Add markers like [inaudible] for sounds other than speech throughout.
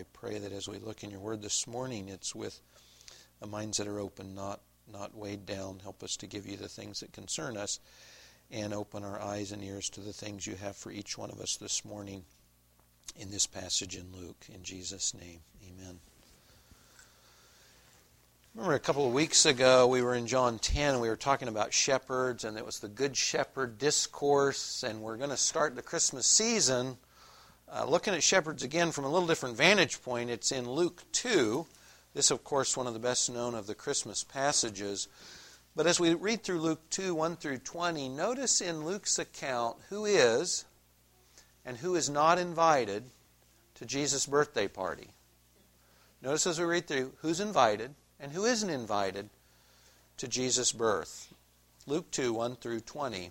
I pray that as we look in your word this morning, it's with minds that are open, not, not weighed down. Help us to give you the things that concern us and open our eyes and ears to the things you have for each one of us this morning in this passage in Luke. In Jesus' name, amen. Remember a couple of weeks ago we were in John 10 and we were talking about shepherds and it was the Good Shepherd discourse and we're going to start the Christmas season uh, looking at shepherds again from a little different vantage point, it's in Luke 2. This, of course, one of the best known of the Christmas passages. But as we read through Luke 2, 1 through 20, notice in Luke's account who is and who is not invited to Jesus' birthday party. Notice as we read through who's invited and who isn't invited to Jesus' birth. Luke 2, 1 through 20.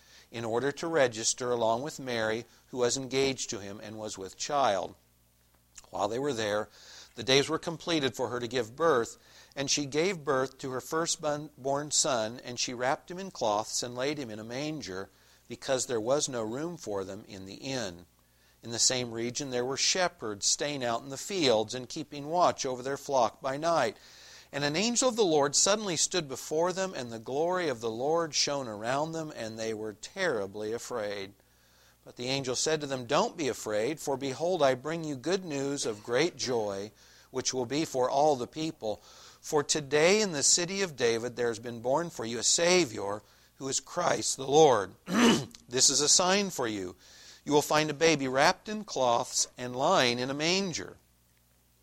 in order to register along with Mary, who was engaged to him and was with child. While they were there, the days were completed for her to give birth, and she gave birth to her firstborn son, and she wrapped him in cloths and laid him in a manger, because there was no room for them in the inn. In the same region there were shepherds staying out in the fields and keeping watch over their flock by night. And an angel of the Lord suddenly stood before them, and the glory of the Lord shone around them, and they were terribly afraid. But the angel said to them, Don't be afraid, for behold, I bring you good news of great joy, which will be for all the people. For today in the city of David there has been born for you a Savior, who is Christ the Lord. [clears throat] this is a sign for you. You will find a baby wrapped in cloths and lying in a manger.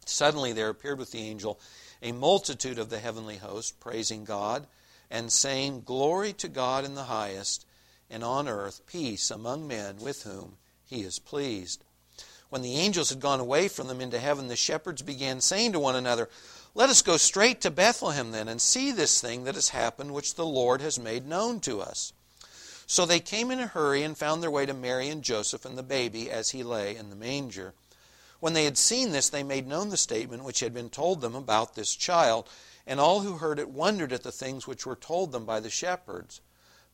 Suddenly there appeared with the angel a multitude of the heavenly host praising God and saying, Glory to God in the highest, and on earth peace among men with whom he is pleased. When the angels had gone away from them into heaven, the shepherds began saying to one another, Let us go straight to Bethlehem then, and see this thing that has happened, which the Lord has made known to us. So they came in a hurry and found their way to Mary and Joseph and the baby as he lay in the manger. When they had seen this, they made known the statement which had been told them about this child, and all who heard it wondered at the things which were told them by the shepherds.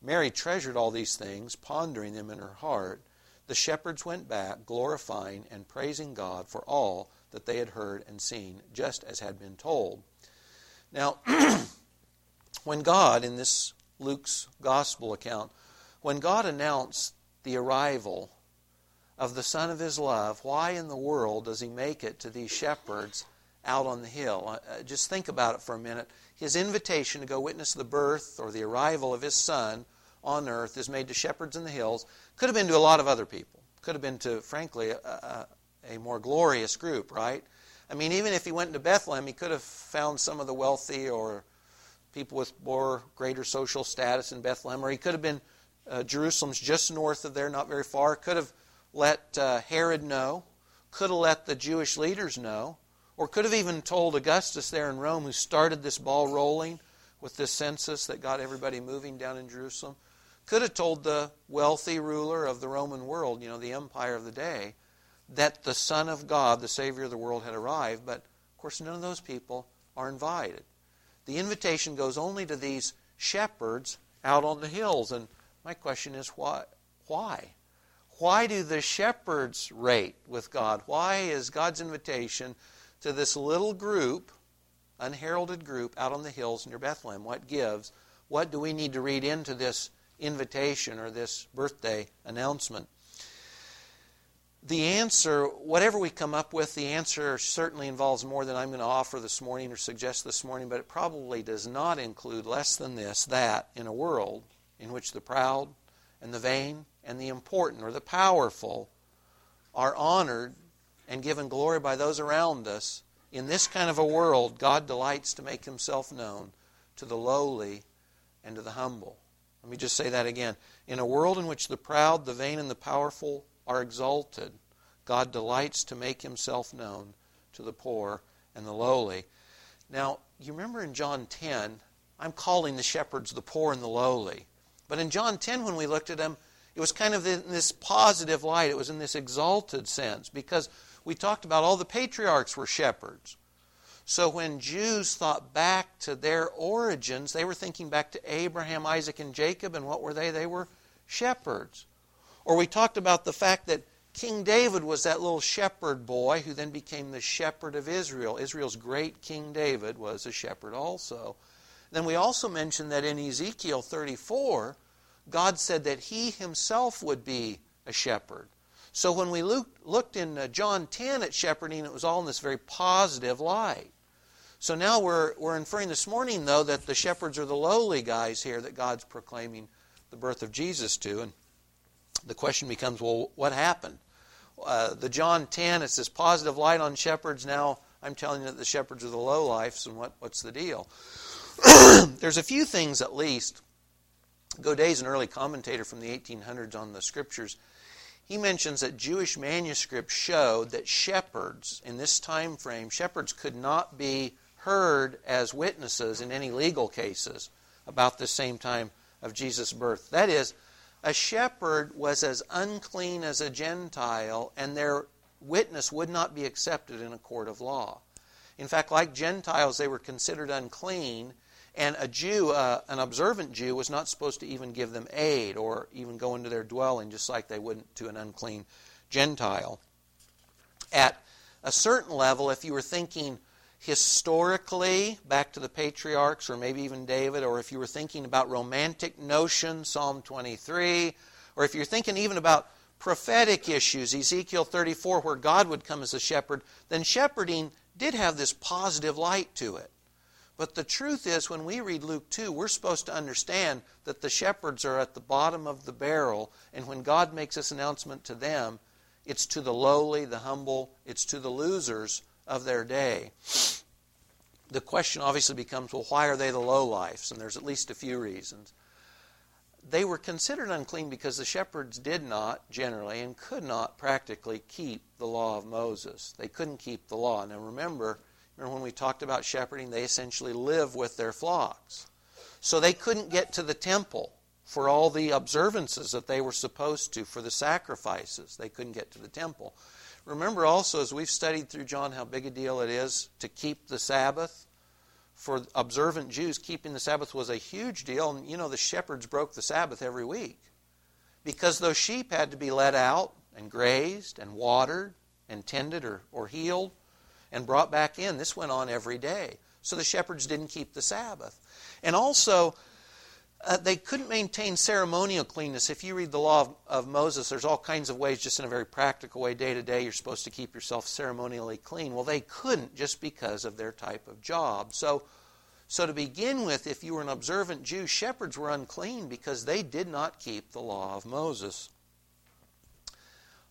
Mary treasured all these things, pondering them in her heart. The shepherds went back, glorifying and praising God for all that they had heard and seen, just as had been told. Now, [clears throat] when God, in this Luke's gospel account, when God announced the arrival of the Son of His love, why in the world does He make it to these shepherds out on the hill? Uh, uh, just think about it for a minute. His invitation to go witness the birth or the arrival of His Son on earth is made to shepherds in the hills. Could have been to a lot of other people. Could have been to, frankly, a, a, a more glorious group, right? I mean, even if he went to Bethlehem, he could have found some of the wealthy or people with more greater social status in Bethlehem, or he could have been uh, Jerusalem's just north of there, not very far. Could have let uh, Herod know, could have let the Jewish leaders know, or could have even told Augustus there in Rome, who started this ball rolling with this census that got everybody moving down in Jerusalem, could have told the wealthy ruler of the Roman world, you know, the empire of the day, that the Son of God, the Savior of the world, had arrived. But, of course, none of those people are invited. The invitation goes only to these shepherds out on the hills. And my question is, why? Why? Why do the shepherds rate with God? Why is God's invitation to this little group, unheralded group, out on the hills near Bethlehem? What gives? What do we need to read into this invitation or this birthday announcement? The answer, whatever we come up with, the answer certainly involves more than I'm going to offer this morning or suggest this morning, but it probably does not include less than this that in a world in which the proud and the vain and the important or the powerful are honored and given glory by those around us, in this kind of a world, God delights to make himself known to the lowly and to the humble. Let me just say that again. In a world in which the proud, the vain, and the powerful are exalted, God delights to make himself known to the poor and the lowly. Now, you remember in John 10, I'm calling the shepherds the poor and the lowly. But in John 10, when we looked at them, it was kind of in this positive light. It was in this exalted sense because we talked about all the patriarchs were shepherds. So when Jews thought back to their origins, they were thinking back to Abraham, Isaac, and Jacob, and what were they? They were shepherds. Or we talked about the fact that King David was that little shepherd boy who then became the shepherd of Israel. Israel's great King David was a shepherd also. Then we also mentioned that in Ezekiel 34, God said that he himself would be a shepherd. So when we looked in uh, John 10 at shepherding, it was all in this very positive light. So now we're, we're inferring this morning, though, that the shepherds are the lowly guys here that God's proclaiming the birth of Jesus to. And the question becomes well, what happened? Uh, the John 10, it's this positive light on shepherds. Now I'm telling you that the shepherds are the low lifes, and what, what's the deal? [clears throat] There's a few things at least. Godet's an early commentator from the 1800s on the scriptures. He mentions that Jewish manuscripts showed that shepherds, in this time frame, shepherds could not be heard as witnesses in any legal cases about the same time of Jesus' birth. That is, a shepherd was as unclean as a Gentile, and their witness would not be accepted in a court of law. In fact, like Gentiles, they were considered unclean, and a Jew, uh, an observant Jew, was not supposed to even give them aid or even go into their dwelling, just like they wouldn't to an unclean Gentile. At a certain level, if you were thinking historically, back to the patriarchs or maybe even David, or if you were thinking about romantic notions, Psalm 23, or if you're thinking even about prophetic issues, Ezekiel 34, where God would come as a shepherd, then shepherding did have this positive light to it. But the truth is, when we read Luke 2, we're supposed to understand that the shepherds are at the bottom of the barrel, and when God makes this announcement to them, it's to the lowly, the humble, it's to the losers of their day. The question obviously becomes well, why are they the lowlifes? And there's at least a few reasons. They were considered unclean because the shepherds did not, generally, and could not practically keep the law of Moses. They couldn't keep the law. Now remember, remember when we talked about shepherding, they essentially live with their flocks. So they couldn't get to the temple for all the observances that they were supposed to, for the sacrifices. They couldn't get to the temple. Remember also, as we've studied through John, how big a deal it is to keep the Sabbath. For observant Jews, keeping the Sabbath was a huge deal. And you know, the shepherds broke the Sabbath every week because those sheep had to be let out and grazed and watered and tended or, or healed and brought back in. This went on every day. So the shepherds didn't keep the Sabbath. And also, uh, they couldn't maintain ceremonial cleanness. If you read the law of, of, Moses, there's all kinds of ways, just in a very practical way, day to day, you're supposed to keep yourself ceremonially clean. Well, they couldn't just because of their type of job. So, so to begin with, if you were an observant Jew, shepherds were unclean because they did not keep the law of Moses.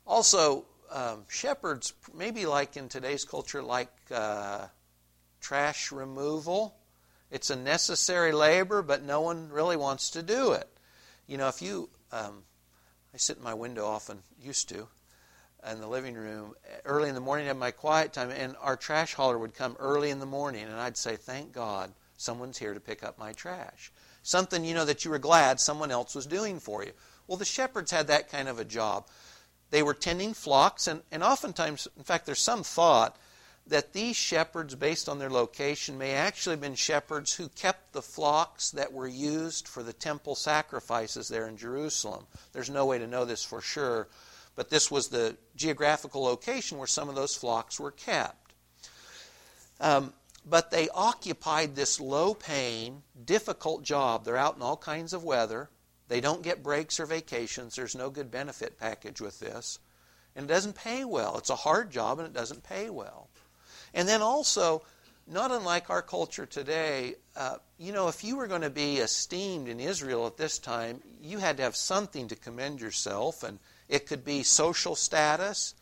Also, um, shepherds, maybe like in today's culture, like uh, trash removal it's a necessary labor, but no one really wants to do it. You know, if you, um, I sit in my window often, used to, in the living room early in the morning, have my quiet time, and our trash hauler would come early in the morning, and I'd say, "Thank God, someone's here to pick up my trash." Something you know that you were glad someone else was doing for you. Well, the shepherds had that kind of a job. They were tending flocks, and, and oftentimes, in fact, there's some thought that these shepherds, based on their location, may actually have been shepherds who kept the flocks that were used for the temple sacrifices there in Jerusalem. There's no way to know this for sure, but this was the geographical location where some of those flocks were kept. Um, but they occupied this low paying, difficult job. They're out in all kinds of weather. They don't get breaks or vacations. There's no good benefit package with this. And it doesn't pay well. It's a hard job and it doesn't pay well. And then also, not unlike our culture today, uh, you know, if you were going to be esteemed in Israel at this time, you had to have something to commend yourself, and it could be social status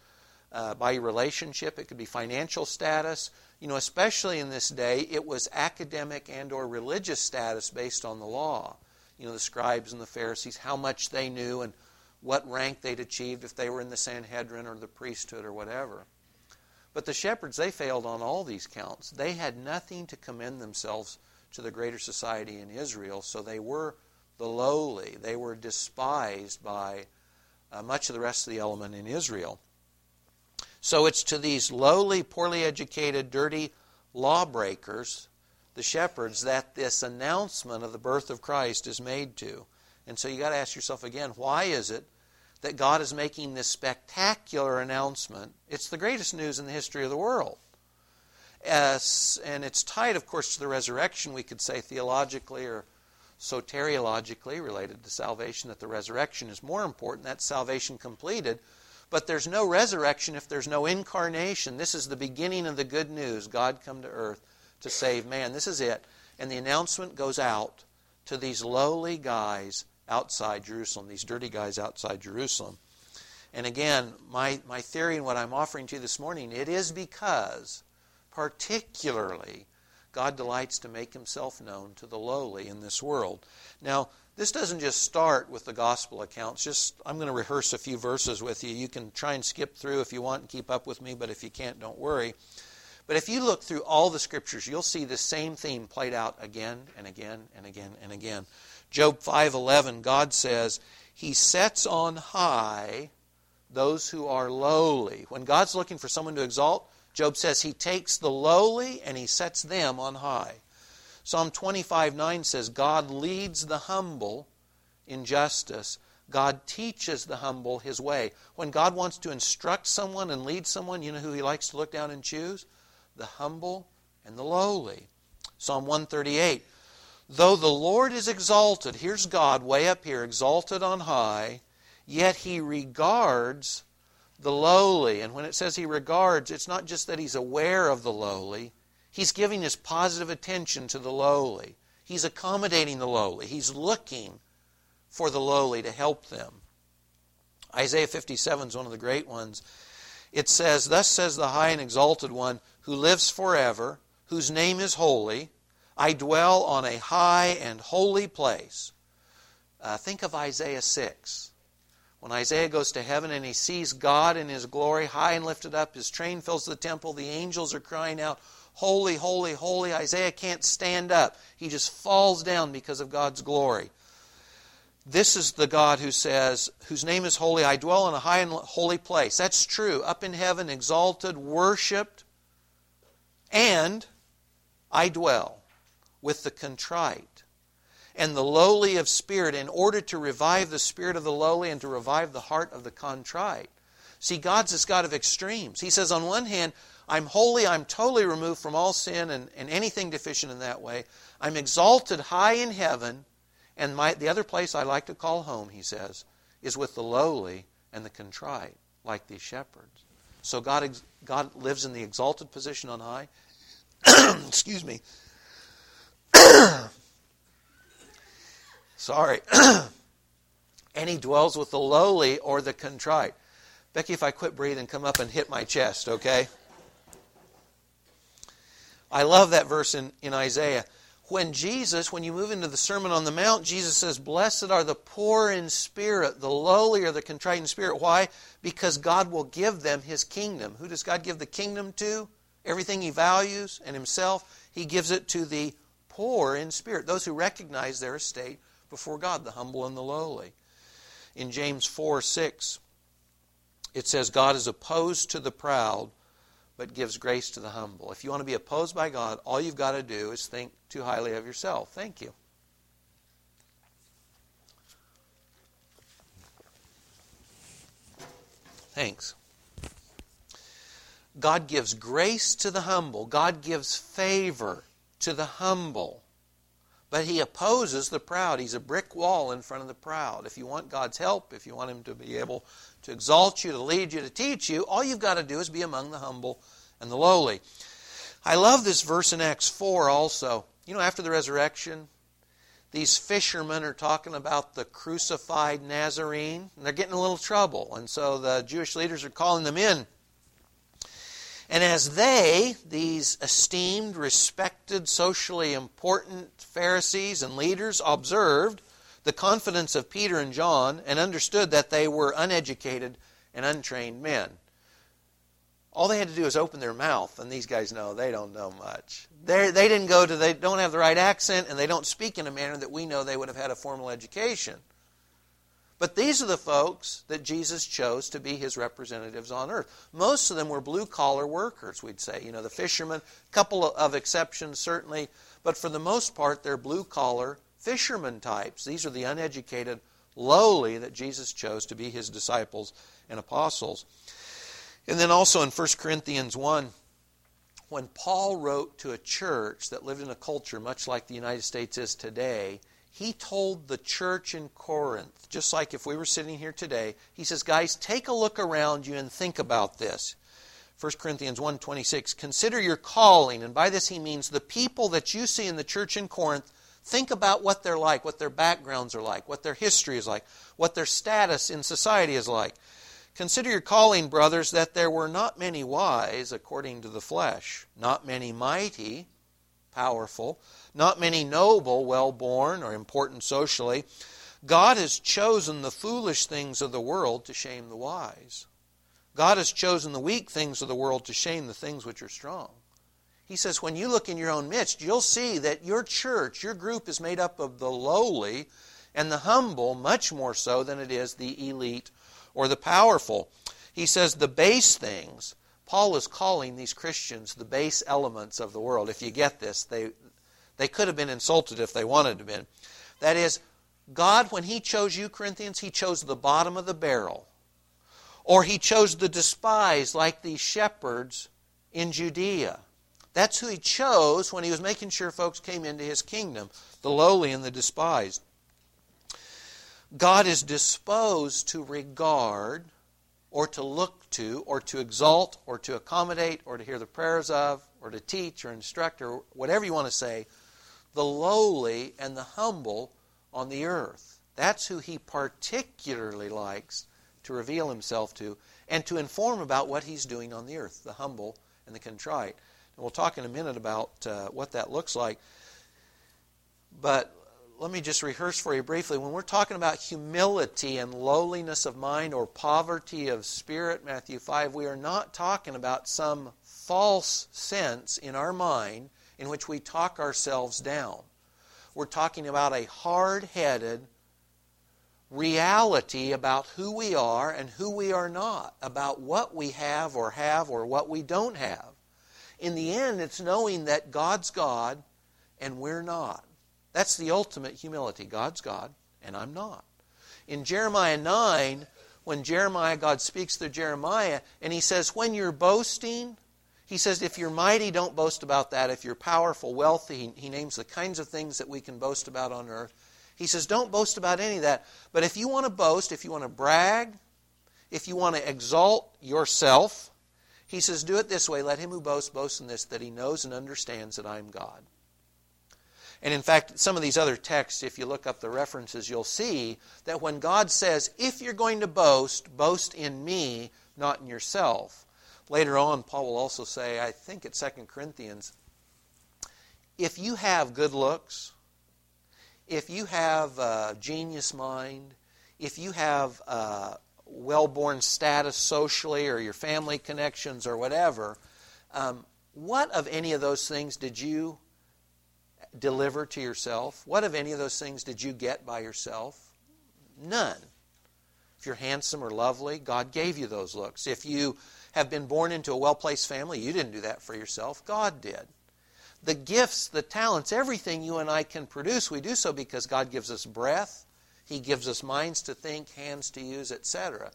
uh, by relationship, it could be financial status. You know, especially in this day, it was academic and/or religious status based on the law. You know, the scribes and the Pharisees, how much they knew and what rank they'd achieved if they were in the Sanhedrin or the priesthood or whatever. But the shepherds, they failed on all these counts. They had nothing to commend themselves to the greater society in Israel, so they were the lowly. They were despised by uh, much of the rest of the element in Israel. So it's to these lowly, poorly educated, dirty lawbreakers, the shepherds, that this announcement of the birth of Christ is made to. And so you got to ask yourself again, why is it that God is making this spectacular announcement. It's the greatest news in the history of the world. As, and it's tied, of course, to the resurrection, we could say theologically or soteriologically related to salvation, that the resurrection is more important. That's salvation completed. But there's no resurrection if there's no incarnation. This is the beginning of the good news God come to earth to save man. This is it. And the announcement goes out to these lowly guys outside Jerusalem, these dirty guys outside Jerusalem. And again, my, my theory and what I'm offering to you this morning, it is because, particularly, God delights to make himself known to the lowly in this world. Now, this doesn't just start with the gospel accounts. Just I'm going to rehearse a few verses with you. You can try and skip through if you want and keep up with me, but if you can't, don't worry. But if you look through all the scriptures, you'll see the same theme played out again and again and again and again. Job 5:11 God says, "He sets on high those who are lowly." When God's looking for someone to exalt, Job says he takes the lowly and he sets them on high. Psalm 25:9 says, "God leads the humble in justice." God teaches the humble his way. When God wants to instruct someone and lead someone, you know who he likes to look down and choose? The humble and the lowly. Psalm 138 Though the Lord is exalted, here's God way up here, exalted on high, yet he regards the lowly. And when it says he regards, it's not just that he's aware of the lowly, he's giving his positive attention to the lowly. He's accommodating the lowly, he's looking for the lowly to help them. Isaiah 57 is one of the great ones. It says, Thus says the high and exalted one who lives forever, whose name is holy. I dwell on a high and holy place. Uh, think of Isaiah 6. When Isaiah goes to heaven and he sees God in his glory, high and lifted up, his train fills the temple, the angels are crying out, Holy, holy, holy. Isaiah can't stand up. He just falls down because of God's glory. This is the God who says, whose name is holy. I dwell in a high and holy place. That's true. Up in heaven, exalted, worshiped, and I dwell with the contrite and the lowly of spirit in order to revive the spirit of the lowly and to revive the heart of the contrite. See, God's this God of extremes. He says, on one hand, I'm holy, I'm totally removed from all sin and, and anything deficient in that way. I'm exalted high in heaven, and my, the other place I like to call home, he says, is with the lowly and the contrite, like these shepherds. So God, God lives in the exalted position on high. [clears throat] Excuse me. [coughs] Sorry. [coughs] and he dwells with the lowly or the contrite. Becky, if I quit breathing, come up and hit my chest, okay? I love that verse in, in Isaiah. When Jesus, when you move into the Sermon on the Mount, Jesus says, Blessed are the poor in spirit, the lowly or the contrite in spirit. Why? Because God will give them his kingdom. Who does God give the kingdom to? Everything he values and himself, he gives it to the poor in spirit, those who recognize their estate before God, the humble and the lowly. In James 4 6, it says, God is opposed to the proud, but gives grace to the humble. If you want to be opposed by God, all you've got to do is think too highly of yourself. Thank you. Thanks. God gives grace to the humble. God gives favor to the humble. But he opposes the proud. He's a brick wall in front of the proud. If you want God's help, if you want him to be able to exalt you, to lead you, to teach you, all you've got to do is be among the humble and the lowly. I love this verse in Acts 4 also. You know, after the resurrection, these fishermen are talking about the crucified Nazarene, and they're getting a little trouble. And so the Jewish leaders are calling them in and as they, these esteemed, respected, socially important Pharisees and leaders, observed the confidence of Peter and John and understood that they were uneducated and untrained men. all they had to do is open their mouth, and these guys know they don't know much. They're, they didn't go to, they don't have the right accent, and they don't speak in a manner that we know they would have had a formal education. But these are the folks that Jesus chose to be his representatives on earth. Most of them were blue collar workers, we'd say. You know, the fishermen, a couple of exceptions certainly, but for the most part, they're blue collar fishermen types. These are the uneducated, lowly that Jesus chose to be his disciples and apostles. And then also in 1 Corinthians 1, when Paul wrote to a church that lived in a culture much like the United States is today, he told the church in Corinth, just like if we were sitting here today, he says, guys, take a look around you and think about this. 1 Corinthians 1:26 Consider your calling and by this he means the people that you see in the church in Corinth think about what they're like, what their backgrounds are like, what their history is like, what their status in society is like. Consider your calling, brothers, that there were not many wise according to the flesh, not many mighty, powerful, not many noble, well born, or important socially. God has chosen the foolish things of the world to shame the wise. God has chosen the weak things of the world to shame the things which are strong. He says, when you look in your own midst, you'll see that your church, your group is made up of the lowly and the humble, much more so than it is the elite or the powerful. He says the base things. Paul is calling these Christians the base elements of the world. If you get this, they, they could have been insulted if they wanted to have been. That is, God, when He chose you, Corinthians, He chose the bottom of the barrel. Or He chose the despised, like these shepherds in Judea. That's who He chose when He was making sure folks came into His kingdom the lowly and the despised. God is disposed to regard or to look to or to exalt or to accommodate or to hear the prayers of or to teach or instruct or whatever you want to say, the lowly and the humble on the earth. That's who he particularly likes to reveal himself to and to inform about what he's doing on the earth, the humble and the contrite. We'll talk in a minute about uh, what that looks like. But let me just rehearse for you briefly. When we're talking about humility and lowliness of mind or poverty of spirit, Matthew 5, we are not talking about some false sense in our mind in which we talk ourselves down. We're talking about a hard headed reality about who we are and who we are not, about what we have or have or what we don't have. In the end, it's knowing that God's God and we're not. That's the ultimate humility. God's God, and I'm not. In Jeremiah 9, when Jeremiah, God speaks to Jeremiah, and he says, When you're boasting, he says, if you're mighty, don't boast about that. If you're powerful, wealthy, he, he names the kinds of things that we can boast about on earth. He says, don't boast about any of that. But if you want to boast, if you want to brag, if you want to exalt yourself, he says, do it this way. Let him who boasts boast in this, that he knows and understands that I am God. And in fact, some of these other texts, if you look up the references, you'll see that when God says, if you're going to boast, boast in me, not in yourself. Later on, Paul will also say, I think it's 2 Corinthians, if you have good looks, if you have a genius mind, if you have a well born status socially or your family connections or whatever, um, what of any of those things did you deliver to yourself? What of any of those things did you get by yourself? None. If you're handsome or lovely, God gave you those looks. If you have been born into a well placed family, you didn't do that for yourself, God did. The gifts, the talents, everything you and I can produce, we do so because God gives us breath, He gives us minds to think, hands to use, etc.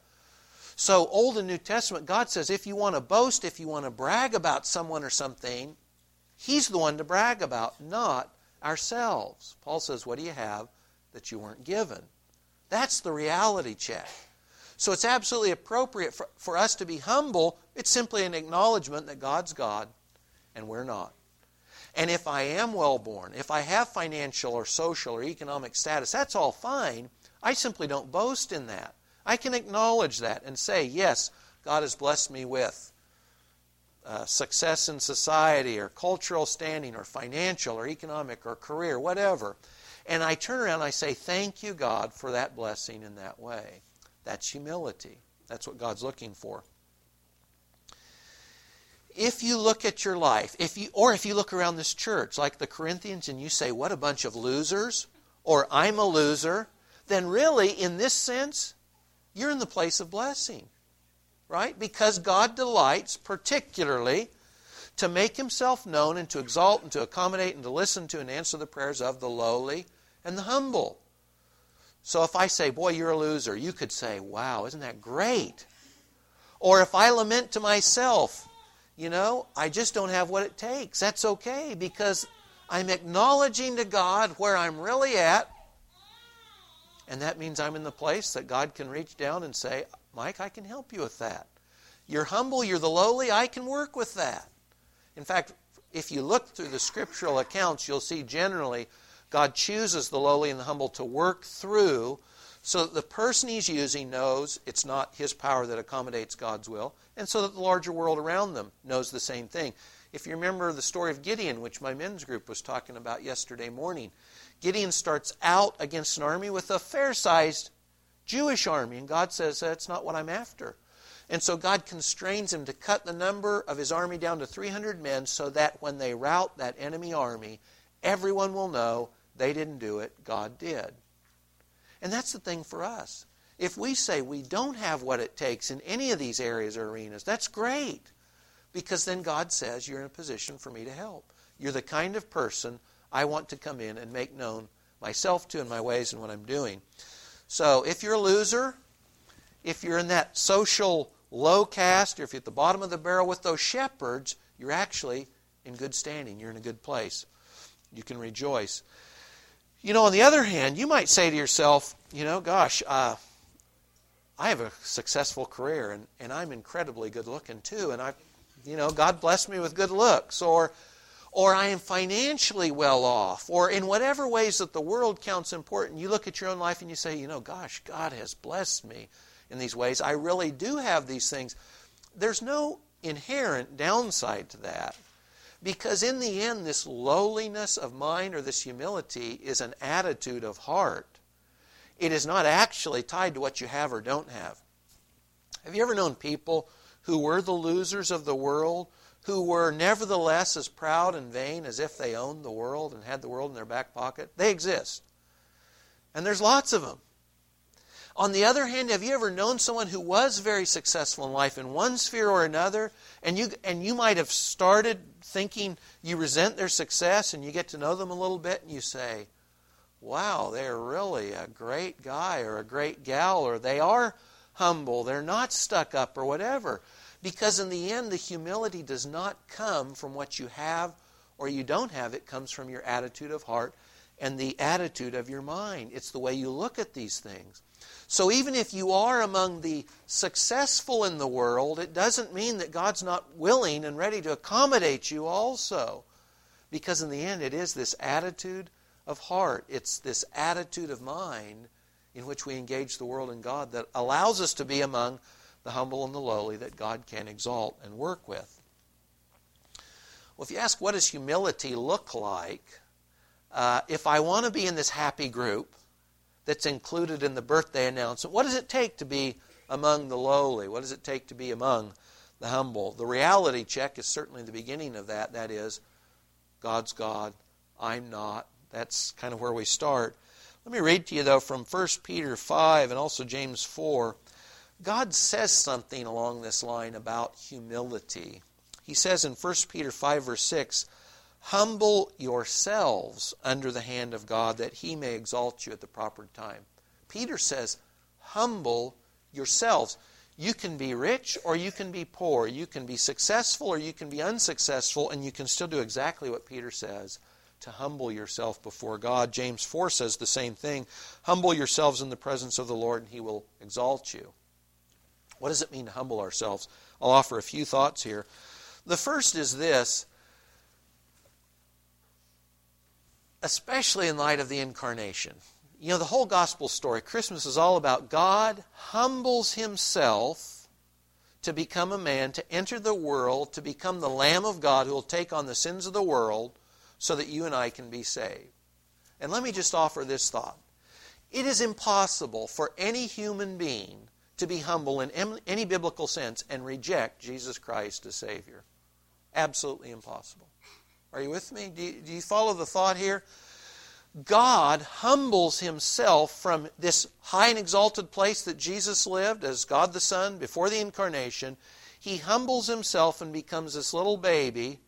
So, Old and New Testament, God says if you want to boast, if you want to brag about someone or something, He's the one to brag about, not ourselves. Paul says, What do you have that you weren't given? That's the reality check. So it's absolutely appropriate for, for us to be humble. It's simply an acknowledgement that God's God and we're not. And if I am well born, if I have financial or social or economic status, that's all fine. I simply don't boast in that. I can acknowledge that and say, yes, God has blessed me with uh, success in society or cultural standing or financial or economic or career, whatever. And I turn around and I say, Thank you, God, for that blessing in that way. That's humility. That's what God's looking for. If you look at your life, if you, or if you look around this church, like the Corinthians, and you say, What a bunch of losers, or I'm a loser, then really, in this sense, you're in the place of blessing. Right? Because God delights particularly to make himself known and to exalt and to accommodate and to listen to and answer the prayers of the lowly and the humble. So if I say, Boy, you're a loser, you could say, Wow, isn't that great? Or if I lament to myself, you know, I just don't have what it takes. That's okay because I'm acknowledging to God where I'm really at. And that means I'm in the place that God can reach down and say, Mike, I can help you with that. You're humble, you're the lowly, I can work with that. In fact, if you look through the scriptural accounts, you'll see generally God chooses the lowly and the humble to work through so that the person he's using knows it's not his power that accommodates God's will, and so that the larger world around them knows the same thing. If you remember the story of Gideon, which my men's group was talking about yesterday morning, Gideon starts out against an army with a fair sized Jewish army, and God says, That's not what I'm after. And so God constrains him to cut the number of his army down to 300 men so that when they rout that enemy army, everyone will know they didn't do it, God did. And that's the thing for us. If we say we don't have what it takes in any of these areas or arenas, that's great. Because then God says, You're in a position for me to help. You're the kind of person I want to come in and make known myself to and my ways and what I'm doing. So if you're a loser, if you're in that social low caste, or if you're at the bottom of the barrel with those shepherds, you're actually in good standing. You're in a good place. You can rejoice. You know, on the other hand, you might say to yourself, you know, gosh, uh, I have a successful career and, and I'm incredibly good looking too, and I, you know, God blessed me with good looks, or, or I am financially well off, or in whatever ways that the world counts important. You look at your own life and you say, you know, gosh, God has blessed me in these ways. I really do have these things. There's no inherent downside to that. Because in the end, this lowliness of mind or this humility is an attitude of heart. It is not actually tied to what you have or don't have. Have you ever known people who were the losers of the world, who were nevertheless as proud and vain as if they owned the world and had the world in their back pocket? They exist. And there's lots of them. On the other hand, have you ever known someone who was very successful in life in one sphere or another, and you and you might have started thinking you resent their success, and you get to know them a little bit, and you say, "Wow, they're really a great guy or a great gal, or they are humble, they're not stuck up or whatever." Because in the end, the humility does not come from what you have or you don't have. It comes from your attitude of heart and the attitude of your mind. It's the way you look at these things. So even if you are among the successful in the world, it doesn't mean that God's not willing and ready to accommodate you also. Because in the end, it is this attitude of heart, it's this attitude of mind in which we engage the world and God that allows us to be among the humble and the lowly that God can exalt and work with. Well, if you ask what does humility look like, uh, if I want to be in this happy group, that's included in the birthday announcement. What does it take to be among the lowly? What does it take to be among the humble? The reality check is certainly the beginning of that. That is, God's God, I'm not. That's kind of where we start. Let me read to you, though, from 1 Peter 5 and also James 4. God says something along this line about humility. He says in 1 Peter 5, verse 6, Humble yourselves under the hand of God that he may exalt you at the proper time. Peter says, Humble yourselves. You can be rich or you can be poor. You can be successful or you can be unsuccessful, and you can still do exactly what Peter says to humble yourself before God. James 4 says the same thing Humble yourselves in the presence of the Lord, and he will exalt you. What does it mean to humble ourselves? I'll offer a few thoughts here. The first is this especially in light of the incarnation. You know, the whole gospel story, Christmas is all about God humbles himself to become a man, to enter the world, to become the Lamb of God who will take on the sins of the world so that you and I can be saved. And let me just offer this thought. It is impossible for any human being to be humble in any biblical sense and reject Jesus Christ as Savior. Absolutely impossible. Are you with me? Do you, do you follow the thought here? God humbles himself from this high and exalted place that Jesus lived as God the Son before the incarnation. He humbles himself and becomes this little baby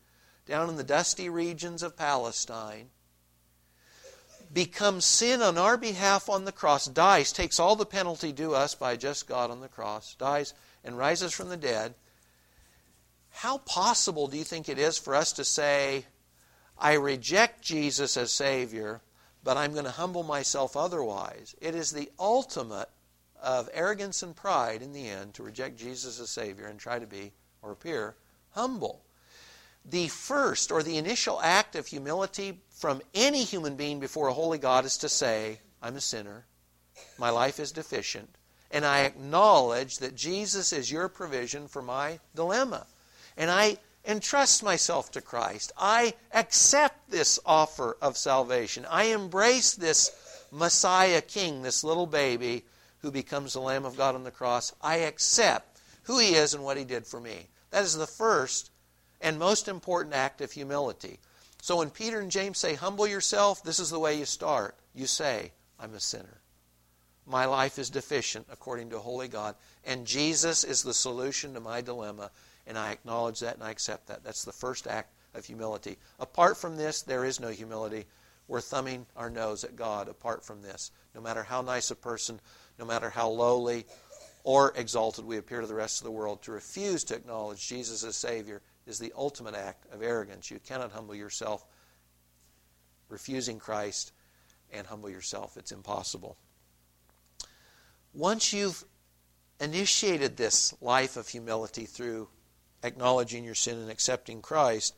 down in the dusty regions of Palestine becomes sin on our behalf on the cross, dies, takes all the penalty due us by just God on the cross, dies, and rises from the dead, how possible do you think it is for us to say, I reject Jesus as Savior, but I'm going to humble myself otherwise? It is the ultimate of arrogance and pride in the end to reject Jesus as Savior and try to be, or appear, humble. The first or the initial act of humility from any human being before a holy God is to say, I'm a sinner, my life is deficient, and I acknowledge that Jesus is your provision for my dilemma. And I entrust myself to Christ. I accept this offer of salvation. I embrace this Messiah King, this little baby who becomes the Lamb of God on the cross. I accept who he is and what he did for me. That is the first and most important act of humility. So when Peter and James say, humble yourself, this is the way you start. You say, I'm a sinner. My life is deficient according to holy God, and Jesus is the solution to my dilemma, and I acknowledge that and I accept that. That's the first act of humility. Apart from this, there is no humility. We're thumbing our nose at God apart from this. No matter how nice a person, no matter how lowly or exalted we appear to the rest of the world, to refuse to acknowledge Jesus as Savior is the ultimate act of arrogance. You cannot humble yourself refusing Christ and humble yourself. It's impossible. Once you've initiated this life of humility through acknowledging your sin and accepting Christ,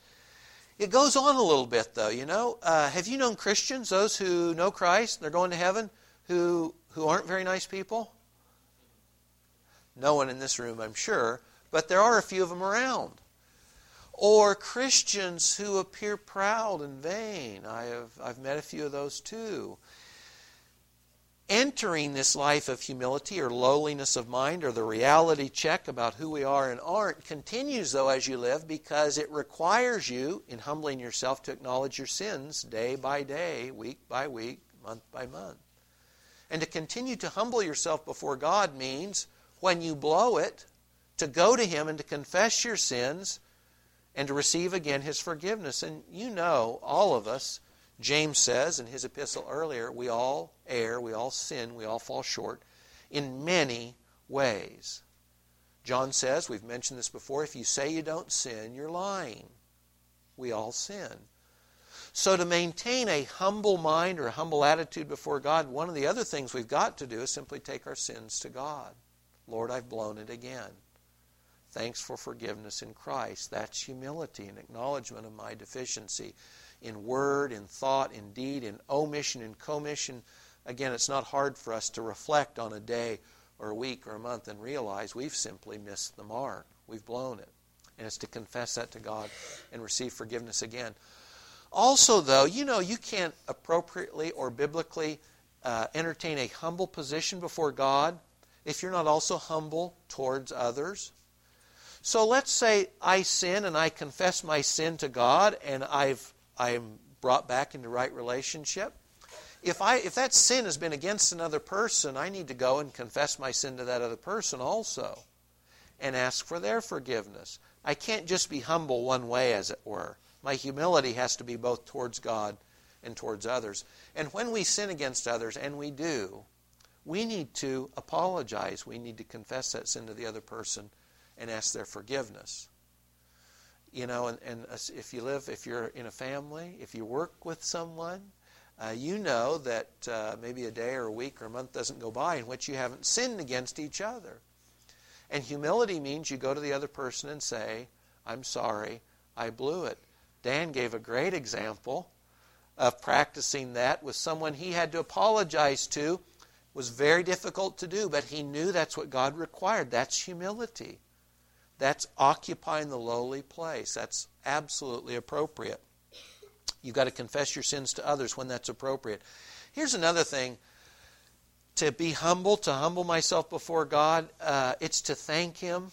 it goes on a little bit, though. You know, uh, have you known Christians, those who know Christ, and they're going to heaven, who who aren't very nice people? No one in this room, I'm sure, but there are a few of them around or Christians who appear proud and vain. I have, I've met a few of those too. Entering this life of humility or lowliness of mind or the reality check about who we are and aren't continues, though, as you live because it requires you, in humbling yourself, to acknowledge your sins day by day, week by week, month by month. And to continue to humble yourself before God means when you blow it, to go to Him and to confess your sins and to receive again his forgiveness. And you know, all of us, James says in his epistle earlier, we all err, we all sin, we all fall short in many ways. John says, we've mentioned this before, if you say you don't sin, you're lying. We all sin. So, to maintain a humble mind or a humble attitude before God, one of the other things we've got to do is simply take our sins to God. Lord, I've blown it again. Thanks for forgiveness in Christ. That's humility and acknowledgement of my deficiency in word, in thought, in deed, in omission, in commission. Again, it's not hard for us to reflect on a day or a week or a month and realize we've simply missed the mark. We've blown it. And it's to confess that to God and receive forgiveness again. Also, though, you know, you can't appropriately or biblically uh, entertain a humble position before God if you're not also humble towards others. So let's say I sin and I confess my sin to God and I've I'm brought back into right relationship. If I if that sin has been against another person, I need to go and confess my sin to that other person also and ask for their forgiveness. I can't just be humble one way as it were. My humility has to be both towards God and towards others. And when we sin against others and we do, we need to apologize. We need to confess that sin to the other person and ask their forgiveness. You know, and, and if you live, if you're in a family, if you work with someone, uh, you know that uh, maybe a day or a week or a month doesn't go by in which you haven't sinned against each other. And humility means you go to the other person and say, I'm sorry, I blew it. Dan gave a great example of practicing that with someone he had to apologize to. It was very difficult to do, but he knew that's what God required. That's humility. That's occupying the lowly place. That's absolutely appropriate. You've got to confess your sins to others when that's appropriate. Here's another thing to be humble, to humble myself before God, uh, it's to thank Him.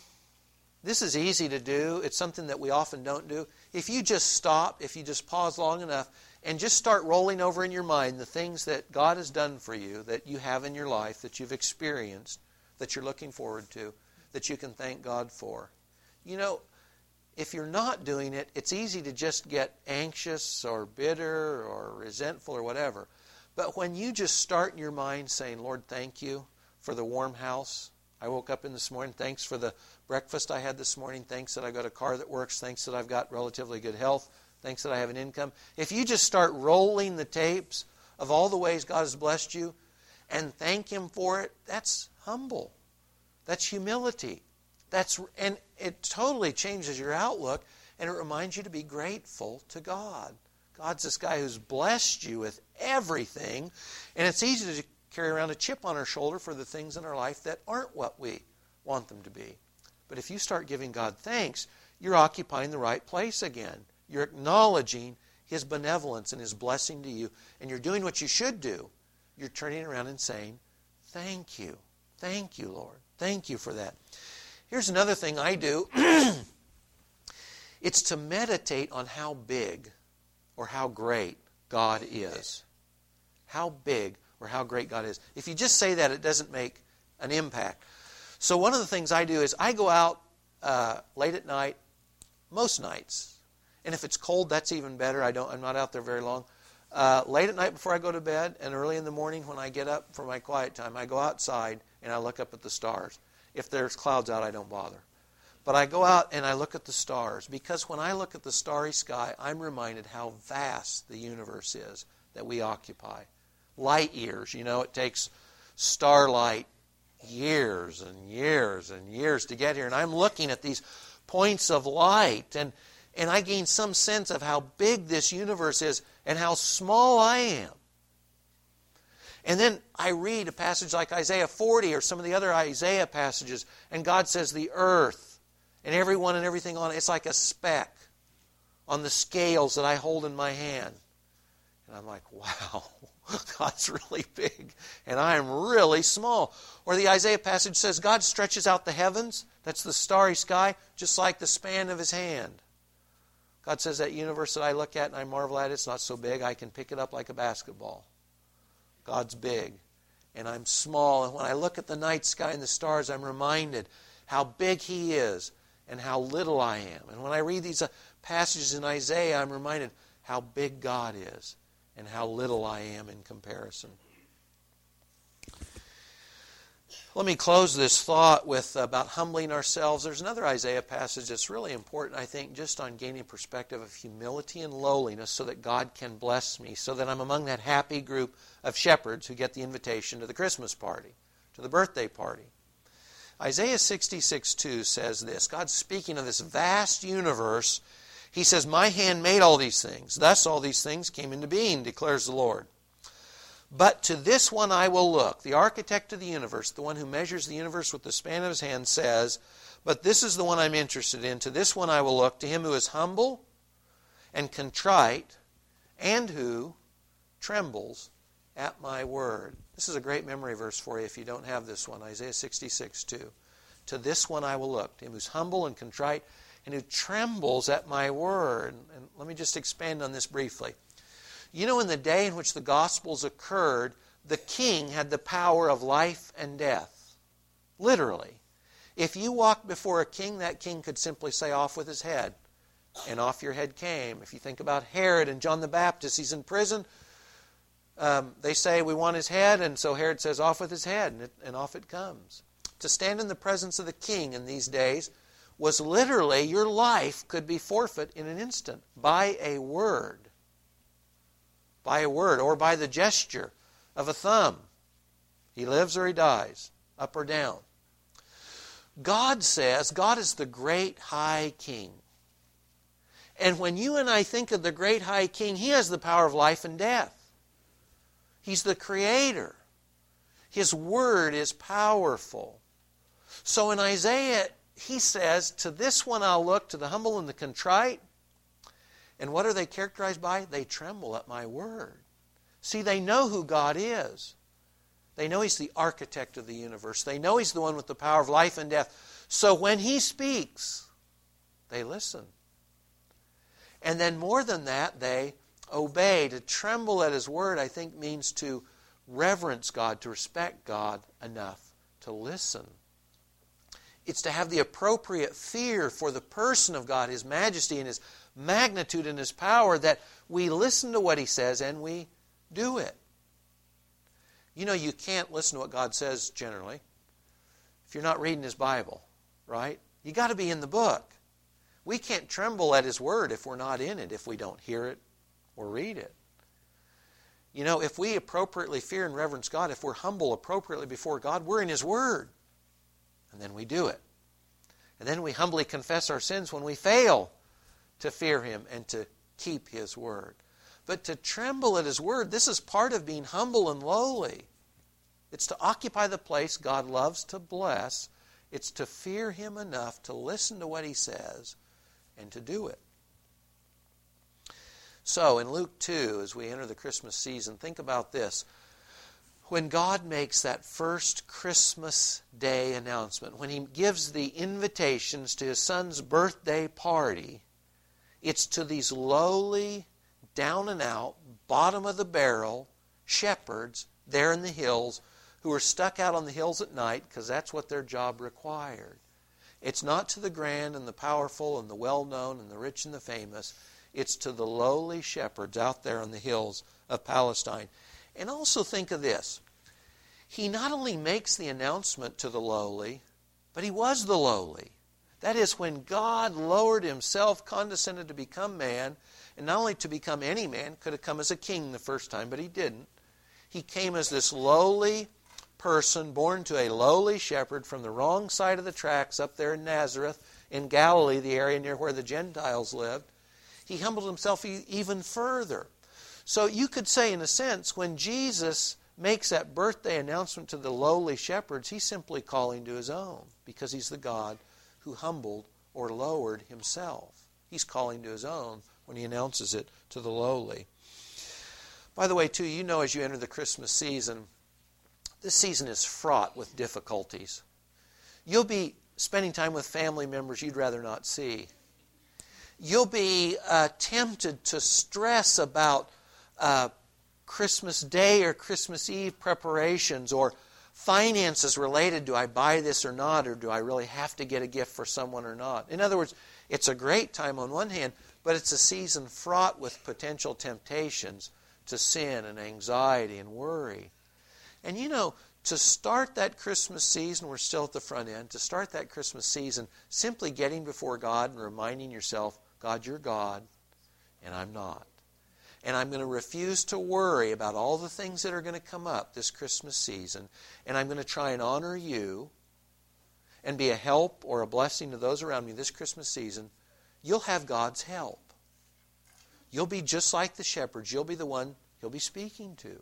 This is easy to do. It's something that we often don't do. If you just stop, if you just pause long enough, and just start rolling over in your mind the things that God has done for you, that you have in your life, that you've experienced, that you're looking forward to, that you can thank God for. You know, if you're not doing it, it's easy to just get anxious or bitter or resentful or whatever. But when you just start in your mind saying, Lord, thank you for the warm house. I woke up in this morning. Thanks for the breakfast I had this morning. Thanks that I've got a car that works. Thanks that I've got relatively good health. Thanks that I have an income. If you just start rolling the tapes of all the ways God has blessed you and thank Him for it, that's humble. That's humility. That's and it totally changes your outlook and it reminds you to be grateful to God. God's this guy who's blessed you with everything, and it's easy to carry around a chip on our shoulder for the things in our life that aren't what we want them to be. But if you start giving God thanks, you're occupying the right place again. You're acknowledging His benevolence and His blessing to you, and you're doing what you should do. You're turning around and saying, Thank you. Thank you, Lord. Thank you for that. Here's another thing I do [clears throat] it's to meditate on how big or how great God is. How big or how great God is. If you just say that, it doesn't make an impact. So, one of the things I do is I go out uh, late at night, most nights, and if it's cold, that's even better. I don't, I'm not out there very long. Uh, late at night before I go to bed, and early in the morning when I get up for my quiet time, I go outside and I look up at the stars. If there's clouds out, I don't bother. But I go out and I look at the stars because when I look at the starry sky, I'm reminded how vast the universe is that we occupy. Light years, you know, it takes starlight years and years and years to get here. And I'm looking at these points of light and and I gain some sense of how big this universe is and how small I am. And then I read a passage like Isaiah 40 or some of the other Isaiah passages, and God says the earth and everyone and everything on it, it's like a speck on the scales that I hold in my hand. And I'm like, wow, [laughs] God's really big, and I am really small. Or the Isaiah passage says God stretches out the heavens, that's the starry sky, just like the span of his hand. God says that universe that I look at and I marvel at, it's not so big. I can pick it up like a basketball. God's big, and I'm small. And when I look at the night sky and the stars, I'm reminded how big He is and how little I am. And when I read these uh, passages in Isaiah, I'm reminded how big God is and how little I am in comparison. Let me close this thought with about humbling ourselves. There's another Isaiah passage that's really important, I think, just on gaining perspective of humility and lowliness so that God can bless me, so that I'm among that happy group of shepherds who get the invitation to the Christmas party, to the birthday party. Isaiah 66 2 says this God's speaking of this vast universe. He says, My hand made all these things. Thus all these things came into being, declares the Lord. But to this one I will look. The architect of the universe, the one who measures the universe with the span of his hand, says, But this is the one I'm interested in. To this one I will look, to him who is humble and contrite, and who trembles at my word. This is a great memory verse for you if you don't have this one Isaiah 66 2. To this one I will look, to him who's humble and contrite, and who trembles at my word. And let me just expand on this briefly. You know, in the day in which the Gospels occurred, the king had the power of life and death. Literally. If you walked before a king, that king could simply say, off with his head. And off your head came. If you think about Herod and John the Baptist, he's in prison. Um, they say, We want his head. And so Herod says, Off with his head. And, it, and off it comes. To stand in the presence of the king in these days was literally your life could be forfeit in an instant by a word by a word or by the gesture of a thumb. He lives or he dies, up or down. God says God is the great high king. And when you and I think of the great high king, he has the power of life and death. He's the creator. His word is powerful. So in Isaiah, he says, To this one I'll look, to the humble and the contrite. And what are they characterized by? They tremble at my word. See, they know who God is. They know He's the architect of the universe. They know He's the one with the power of life and death. So when He speaks, They listen. And then more than that, they obey. To tremble at His word, I think, means to reverence God, to respect God enough to listen. It's to have the appropriate fear for the person of God, His majesty and His magnitude and His power, that we listen to what He says and we do it. You know, you can't listen to what God says generally if you're not reading His Bible, right? You got to be in the book. We can't tremble at His Word if we're not in it, if we don't hear it or read it. You know, if we appropriately fear and reverence God, if we're humble appropriately before God, we're in His Word. And then we do it. And then we humbly confess our sins when we fail to fear Him and to keep His Word. But to tremble at His Word, this is part of being humble and lowly. It's to occupy the place God loves to bless. It's to fear Him enough to listen to what He says and to do it. So, in Luke 2, as we enter the Christmas season, think about this. When God makes that first Christmas Day announcement, when He gives the invitations to His Son's birthday party, it's to these lowly, down and out, bottom of the barrel shepherds there in the hills who are stuck out on the hills at night because that's what their job required. It's not to the grand and the powerful and the well known and the rich and the famous. It's to the lowly shepherds out there on the hills of Palestine. And also think of this He not only makes the announcement to the lowly, but He was the lowly. That is, when God lowered Himself, condescended to become man, and not only to become any man, could have come as a king the first time, but He didn't. He came as this lowly, person born to a lowly shepherd from the wrong side of the tracks up there in Nazareth, in Galilee, the area near where the Gentiles lived, he humbled himself even further. So you could say, in a sense, when Jesus makes that birthday announcement to the lowly shepherds, he's simply calling to his own because he's the God who humbled or lowered himself. He's calling to his own when he announces it to the lowly. By the way, too, you know as you enter the Christmas season, this season is fraught with difficulties. You'll be spending time with family members you'd rather not see. You'll be uh, tempted to stress about uh, Christmas Day or Christmas Eve preparations or finances related do I buy this or not, or do I really have to get a gift for someone or not? In other words, it's a great time on one hand, but it's a season fraught with potential temptations to sin and anxiety and worry. And you know, to start that Christmas season, we're still at the front end, to start that Christmas season, simply getting before God and reminding yourself, God, you're God, and I'm not. And I'm going to refuse to worry about all the things that are going to come up this Christmas season, and I'm going to try and honor you and be a help or a blessing to those around me this Christmas season. You'll have God's help. You'll be just like the shepherds. You'll be the one he'll be speaking to.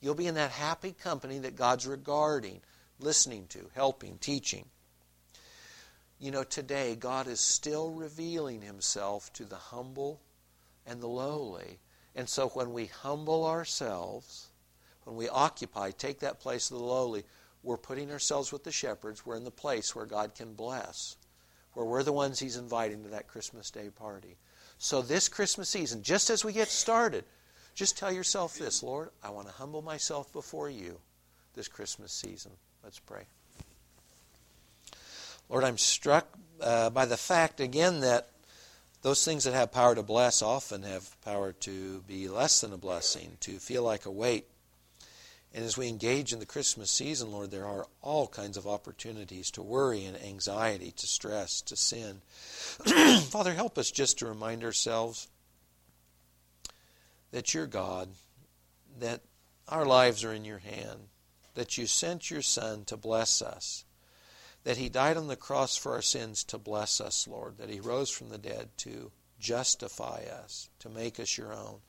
You'll be in that happy company that God's regarding, listening to, helping, teaching. You know, today God is still revealing himself to the humble and the lowly. And so when we humble ourselves, when we occupy, take that place of the lowly, we're putting ourselves with the shepherds. We're in the place where God can bless, where we're the ones He's inviting to that Christmas Day party. So, this Christmas season, just as we get started, just tell yourself this Lord, I want to humble myself before you this Christmas season. Let's pray. Lord, I'm struck uh, by the fact again that those things that have power to bless often have power to be less than a blessing, to feel like a weight. And as we engage in the Christmas season, Lord, there are all kinds of opportunities to worry and anxiety, to stress, to sin. [clears throat] Father, help us just to remind ourselves that you're God, that our lives are in your hand, that you sent your Son to bless us, that he died on the cross for our sins to bless us, Lord, that he rose from the dead to justify us, to make us your own.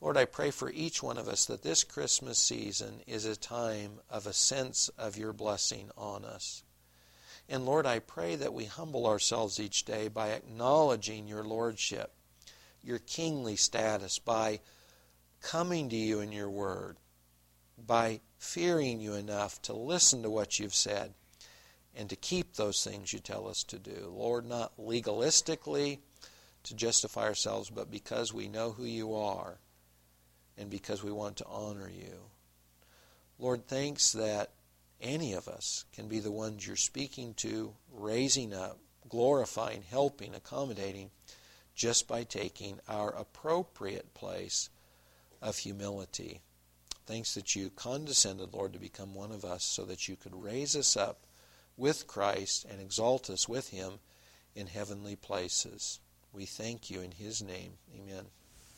Lord, I pray for each one of us that this Christmas season is a time of a sense of your blessing on us. And Lord, I pray that we humble ourselves each day by acknowledging your lordship your kingly status by coming to you in your word, by fearing you enough to listen to what you've said, and to keep those things you tell us to do. Lord, not legalistically to justify ourselves, but because we know who you are and because we want to honor you. Lord, thanks that any of us can be the ones you're speaking to, raising up, glorifying, helping, accommodating, just by taking our appropriate place of humility. Thanks that you condescended, Lord, to become one of us so that you could raise us up with Christ and exalt us with him in heavenly places. We thank you in his name. Amen.